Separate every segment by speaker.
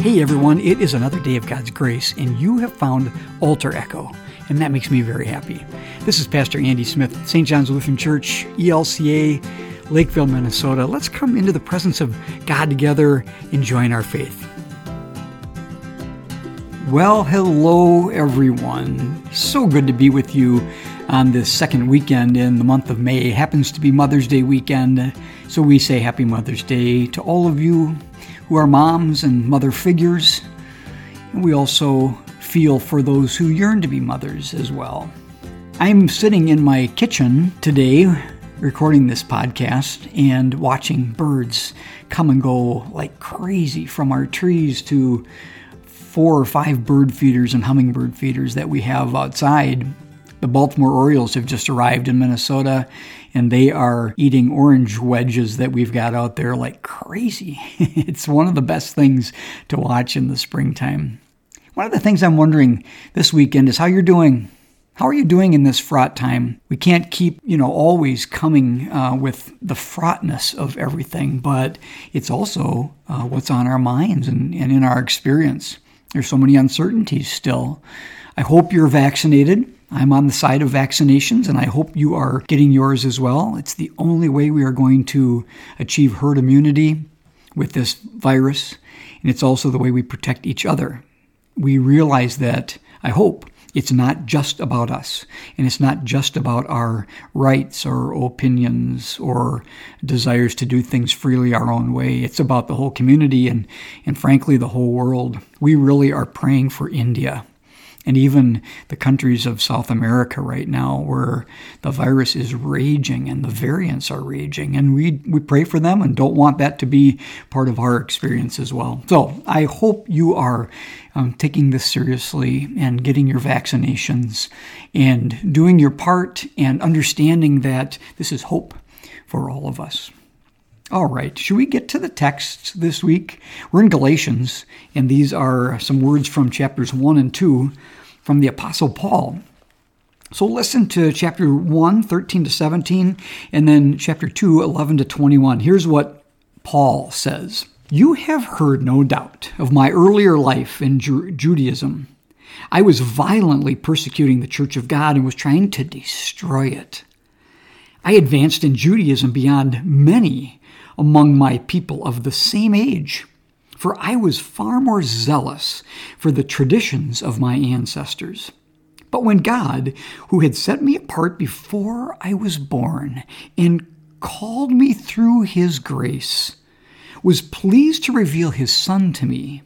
Speaker 1: Hey everyone, it is another day of God's grace, and you have found Altar Echo, and that makes me very happy. This is Pastor Andy Smith, St. John's Lutheran Church, ELCA, Lakeville, Minnesota. Let's come into the presence of God together and join our faith. Well, hello everyone. So good to be with you on this second weekend in the month of May. It happens to be Mother's Day weekend, so we say Happy Mother's Day to all of you who are moms and mother figures. We also feel for those who yearn to be mothers as well. I'm sitting in my kitchen today recording this podcast and watching birds come and go like crazy from our trees to four or five bird feeders and hummingbird feeders that we have outside. The Baltimore Orioles have just arrived in Minnesota and they are eating orange wedges that we've got out there like crazy. it's one of the best things to watch in the springtime. One of the things I'm wondering this weekend is how you're doing. How are you doing in this fraught time? We can't keep, you know, always coming uh, with the fraughtness of everything, but it's also uh, what's on our minds and, and in our experience. There's so many uncertainties still. I hope you're vaccinated. I'm on the side of vaccinations, and I hope you are getting yours as well. It's the only way we are going to achieve herd immunity with this virus, and it's also the way we protect each other. We realize that, I hope, it's not just about us, and it's not just about our rights or opinions or desires to do things freely our own way. It's about the whole community and, and frankly, the whole world. We really are praying for India and even the countries of South America right now, where the virus is raging and the variants are raging. And we, we pray for them and don't want that to be part of our experience as well. So I hope you are um, taking this seriously and getting your vaccinations and doing your part and understanding that this is hope for all of us. All right, should we get to the text this week? We're in Galatians, and these are some words from chapters 1 and 2 from the Apostle Paul. So listen to chapter 1, 13 to 17, and then chapter 2, 11 to 21. Here's what Paul says You have heard, no doubt, of my earlier life in Ju- Judaism. I was violently persecuting the church of God and was trying to destroy it. I advanced in Judaism beyond many among my people of the same age, for I was far more zealous for the traditions of my ancestors. But when God, who had set me apart before I was born and called me through his grace, was pleased to reveal his Son to me,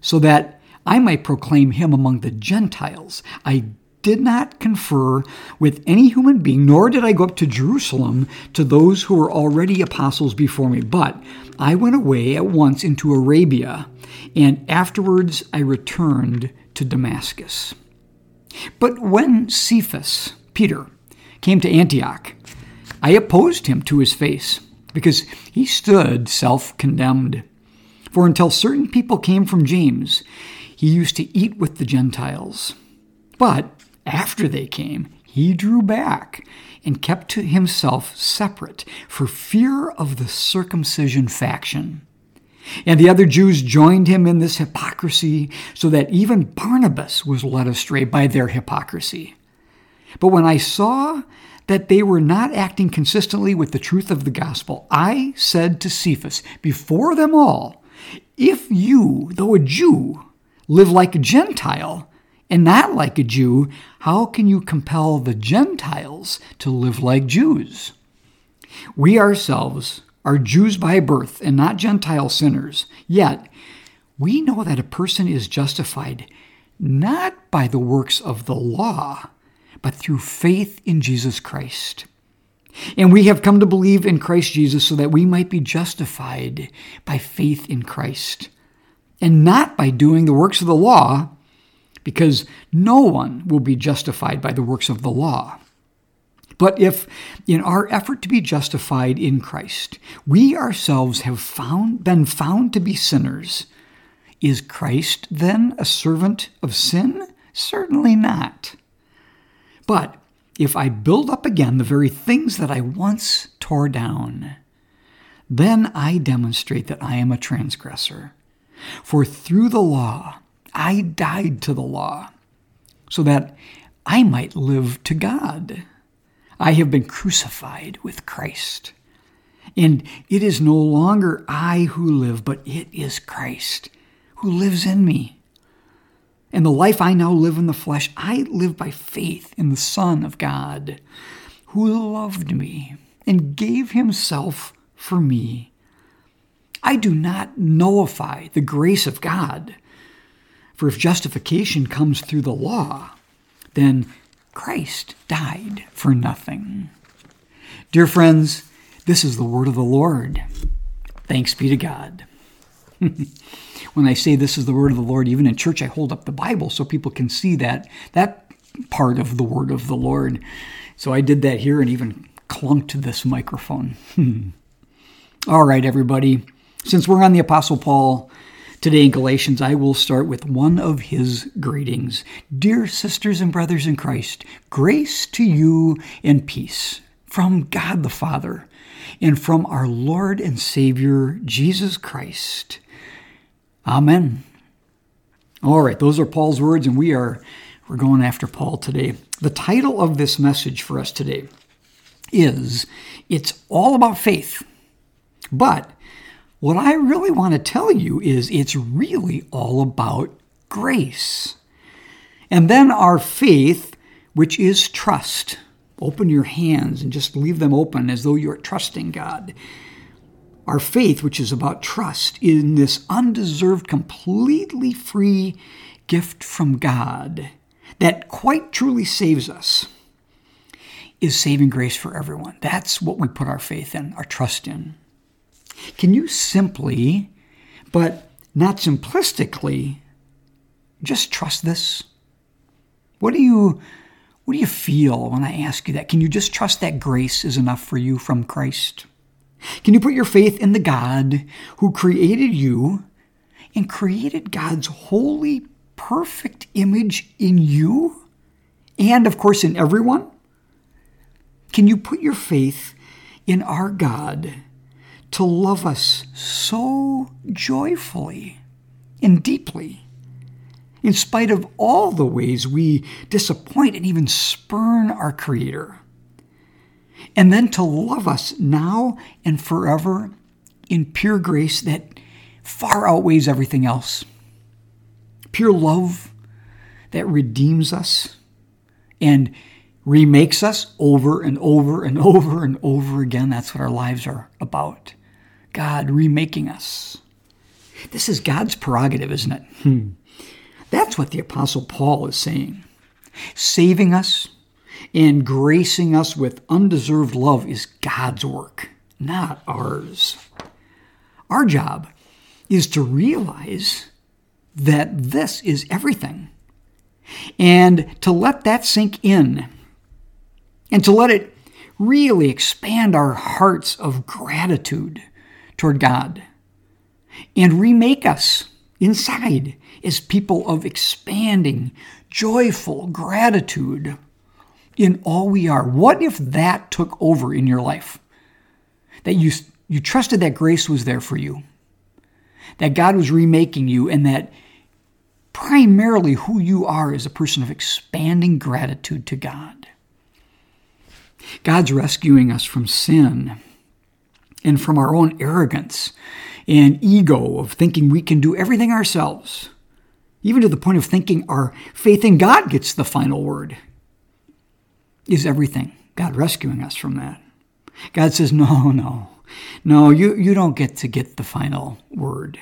Speaker 1: so that I might proclaim him among the Gentiles, I did not confer with any human being, nor did I go up to Jerusalem to those who were already apostles before me. But I went away at once into Arabia, and afterwards I returned to Damascus. But when Cephas, Peter, came to Antioch, I opposed him to his face, because he stood self condemned. For until certain people came from James, he used to eat with the Gentiles. But after they came, he drew back and kept to himself separate for fear of the circumcision faction. And the other Jews joined him in this hypocrisy, so that even Barnabas was led astray by their hypocrisy. But when I saw that they were not acting consistently with the truth of the gospel, I said to Cephas, before them all, If you, though a Jew, live like a Gentile, and not like a Jew, how can you compel the Gentiles to live like Jews? We ourselves are Jews by birth and not Gentile sinners, yet we know that a person is justified not by the works of the law, but through faith in Jesus Christ. And we have come to believe in Christ Jesus so that we might be justified by faith in Christ, and not by doing the works of the law, because no one will be justified by the works of the law. But if, in our effort to be justified in Christ, we ourselves have found, been found to be sinners, is Christ then a servant of sin? Certainly not. But if I build up again the very things that I once tore down, then I demonstrate that I am a transgressor. For through the law I died to the law, so that I might live to God. I have been crucified with Christ. And it is no longer I who live, but it is Christ who lives in me. And the life I now live in the flesh, I live by faith in the Son of God, who loved me and gave himself for me. I do not nullify the grace of God. For if justification comes through the law, then Christ died for nothing. Dear friends, this is the word of the Lord. Thanks be to God. when I say this is the word of the Lord, even in church, I hold up the Bible so people can see that that part of the word of the Lord. So I did that here and even clunked this microphone. All right, everybody. Since we're on the Apostle Paul, Today in Galatians, I will start with one of his greetings. Dear sisters and brothers in Christ, grace to you and peace from God the Father and from our Lord and Savior Jesus Christ. Amen. All right, those are Paul's words, and we are we're going after Paul today. The title of this message for us today is It's All About Faith. But what I really want to tell you is it's really all about grace. And then our faith, which is trust. Open your hands and just leave them open as though you're trusting God. Our faith, which is about trust in this undeserved, completely free gift from God that quite truly saves us, is saving grace for everyone. That's what we put our faith in, our trust in. Can you simply, but not simplistically, just trust this? What do you what do you feel when I ask you that? Can you just trust that grace is enough for you from Christ? Can you put your faith in the God who created you and created God's holy, perfect image in you and, of course, in everyone? Can you put your faith in our God to love us so joyfully and deeply, in spite of all the ways we disappoint and even spurn our Creator. And then to love us now and forever in pure grace that far outweighs everything else. Pure love that redeems us and remakes us over and over and over and over again. That's what our lives are about. God remaking us. This is God's prerogative, isn't it? Hmm. That's what the Apostle Paul is saying. Saving us and gracing us with undeserved love is God's work, not ours. Our job is to realize that this is everything and to let that sink in and to let it really expand our hearts of gratitude toward God and remake us inside as people of expanding, joyful gratitude in all we are. What if that took over in your life? That you, you trusted that grace was there for you, that God was remaking you, and that primarily who you are is a person of expanding gratitude to God. God's rescuing us from sin and from our own arrogance and ego of thinking we can do everything ourselves, even to the point of thinking our faith in God gets the final word, is everything. God rescuing us from that. God says, No, no, no, you, you don't get to get the final word.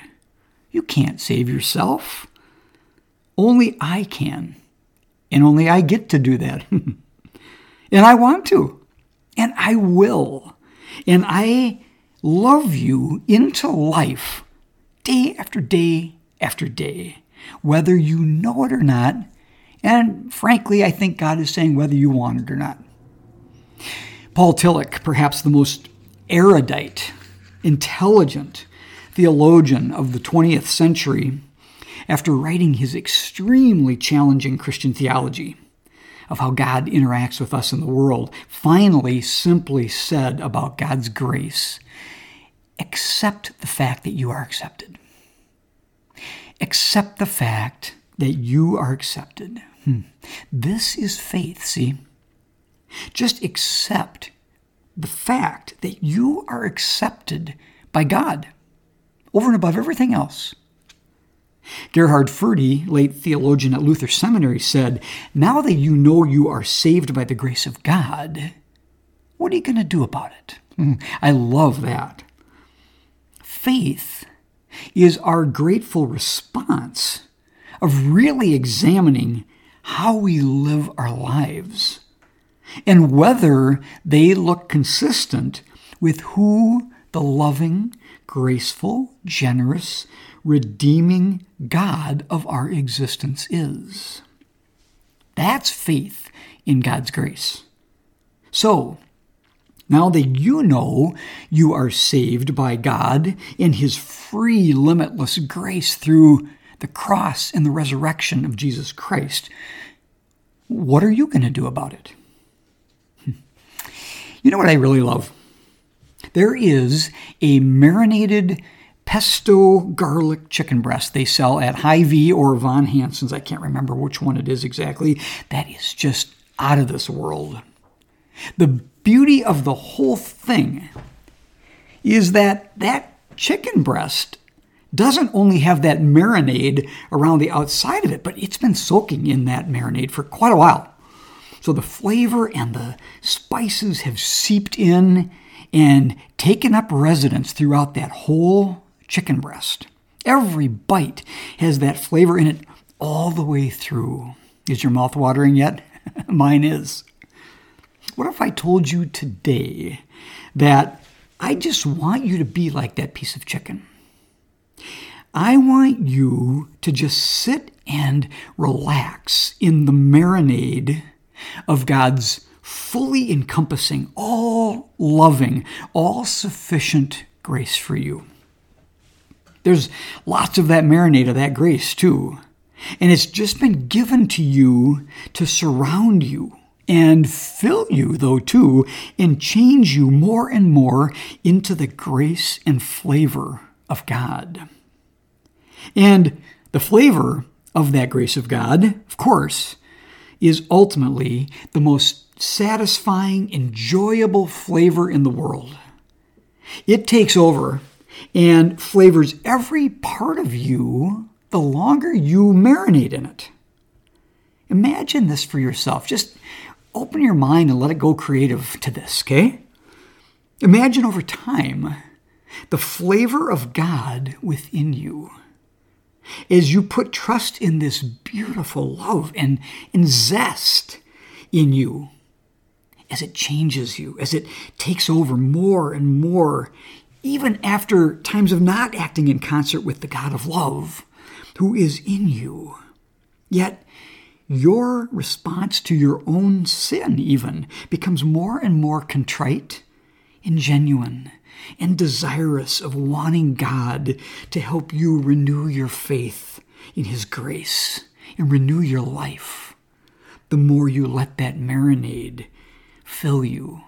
Speaker 1: You can't save yourself. Only I can. And only I get to do that. and I want to. And I will. And I love you into life day after day after day, whether you know it or not. And frankly, I think God is saying whether you want it or not. Paul Tillich, perhaps the most erudite, intelligent theologian of the 20th century, after writing his extremely challenging Christian theology of how God interacts with us in the world, finally simply said about God's grace accept the fact that you are accepted. accept the fact that you are accepted. Hmm. This is faith, see? Just accept the fact that you are accepted by God over and above everything else. Gerhard Forde, late theologian at Luther Seminary, said, Now that you know you are saved by the grace of God, what are you going to do about it? Hmm. I love that. Faith is our grateful response of really examining how we live our lives and whether they look consistent with who the loving, graceful, generous, redeeming God of our existence is. That's faith in God's grace. So, now that you know you are saved by God in His free, limitless grace through the cross and the resurrection of Jesus Christ, what are you going to do about it? You know what I really love? There is a marinated pesto garlic chicken breast they sell at Hy-Vee or Von Hanson's. I can't remember which one it is exactly. That is just out of this world. The beauty of the whole thing is that that chicken breast doesn't only have that marinade around the outside of it, but it's been soaking in that marinade for quite a while. So the flavor and the spices have seeped in and taken up residence throughout that whole chicken breast. Every bite has that flavor in it all the way through. Is your mouth watering yet? Mine is. What if I told you today that I just want you to be like that piece of chicken? I want you to just sit and relax in the marinade of God's fully encompassing, all loving, all sufficient grace for you. There's lots of that marinade of that grace, too. And it's just been given to you to surround you and fill you, though, too, and change you more and more into the grace and flavor of God. And the flavor of that grace of God, of course, is ultimately the most satisfying, enjoyable flavor in the world. It takes over and flavors every part of you the longer you marinate in it. Imagine this for yourself. Just open your mind and let it go creative to this, okay? Imagine over time the flavor of God within you as you put trust in this beautiful love and, and zest in you, as it changes you, as it takes over more and more, even after times of not acting in concert with the God of love who is in you. Yet, your response to your own sin, even, becomes more and more contrite and genuine and desirous of wanting God to help you renew your faith in His grace and renew your life, the more you let that marinade fill you.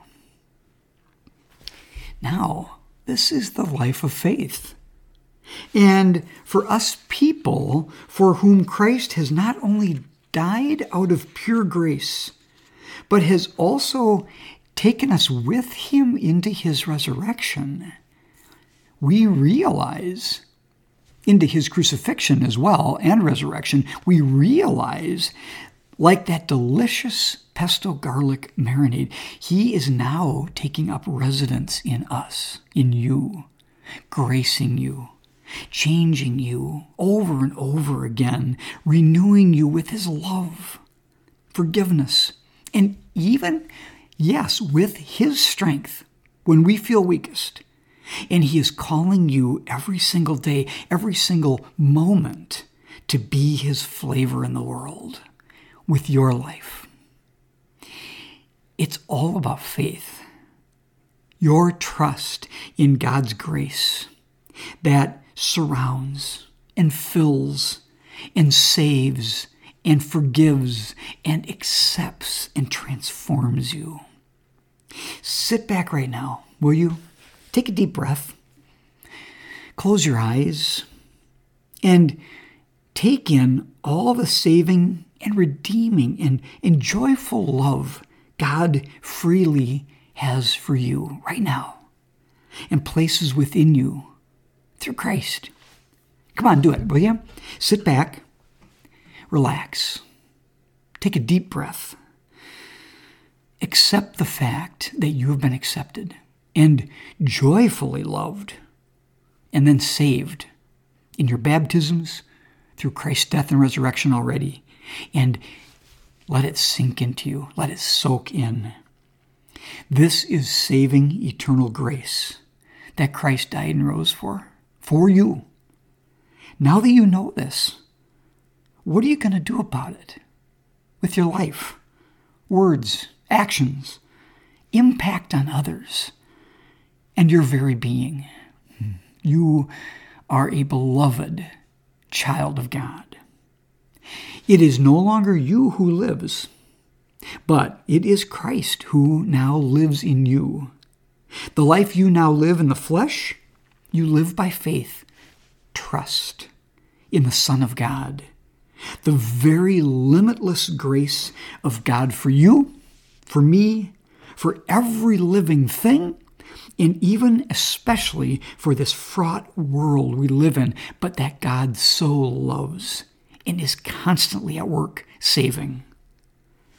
Speaker 1: Now, this is the life of faith. And for us people for whom Christ has not only died out of pure grace, but has also taken us with him into his resurrection, we realize, into his crucifixion as well and resurrection, we realize, like that delicious pesto garlic marinade, he is now taking up residence in us, in you, gracing you, changing you over and over again, renewing you with his love, forgiveness, and even Yes, with His strength when we feel weakest. And He is calling you every single day, every single moment to be His flavor in the world with your life. It's all about faith, your trust in God's grace that surrounds and fills and saves and forgives and accepts and transforms you. Sit back right now, will you? Take a deep breath. Close your eyes and take in all the saving and redeeming and, and joyful love God freely has for you right now and places within you through Christ. Come on, do it, will you? Sit back, relax, take a deep breath, accept the fact that you have been accepted and joyfully loved and then saved in your baptisms through Christ's death and resurrection already. And let it sink into you, let it soak in. This is saving eternal grace that Christ died and rose for, for you. Now that you know this, what are you going to do about it with your life, words, actions, impact on others, and your very being? You are a beloved child of God. It is no longer you who lives, but it is Christ who now lives in you. The life you now live in the flesh, you live by faith, trust in the Son of God. The very limitless grace of God for you, for me, for every living thing, and even especially for this fraught world we live in, but that God so loves and is constantly at work saving.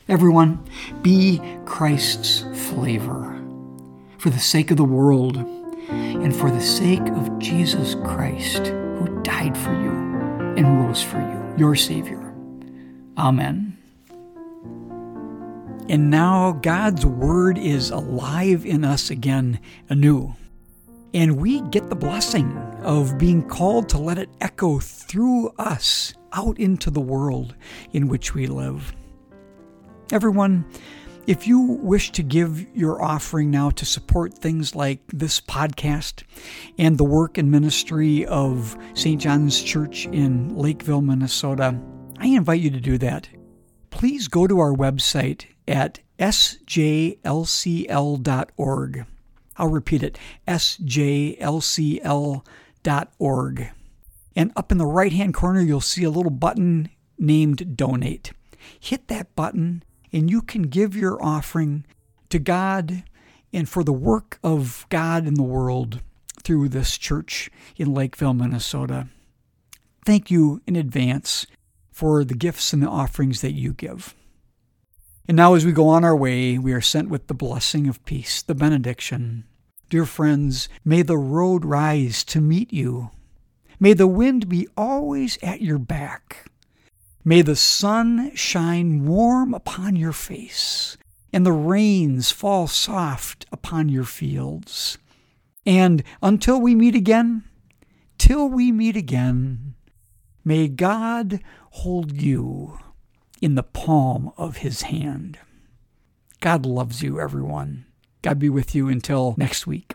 Speaker 1: Everyone, be Christ's flavor for the sake of the world and for the sake of Jesus Christ, who died for you and rose for you, your Savior. Amen. And now God's Word is alive in us again anew. And we get the blessing of being called to let it echo through us out into the world in which we live. Everyone, if you wish to give your offering now to support things like this podcast and the work and ministry of St. John's Church in Lakeville, Minnesota, I invite you to do that. Please go to our website at sjlcl.org. I'll repeat it sjlcl.org. And up in the right hand corner, you'll see a little button named Donate. Hit that button, and you can give your offering to God and for the work of God in the world through this church in Lakeville, Minnesota. Thank you in advance for the gifts and the offerings that you give. And now, as we go on our way, we are sent with the blessing of peace, the benediction. Dear friends, may the road rise to meet you May the wind be always at your back. May the sun shine warm upon your face, and the rains fall soft upon your fields. And until we meet again, till we meet again, may God hold you in the palm of his hand. God loves you, everyone. God be with you until next week.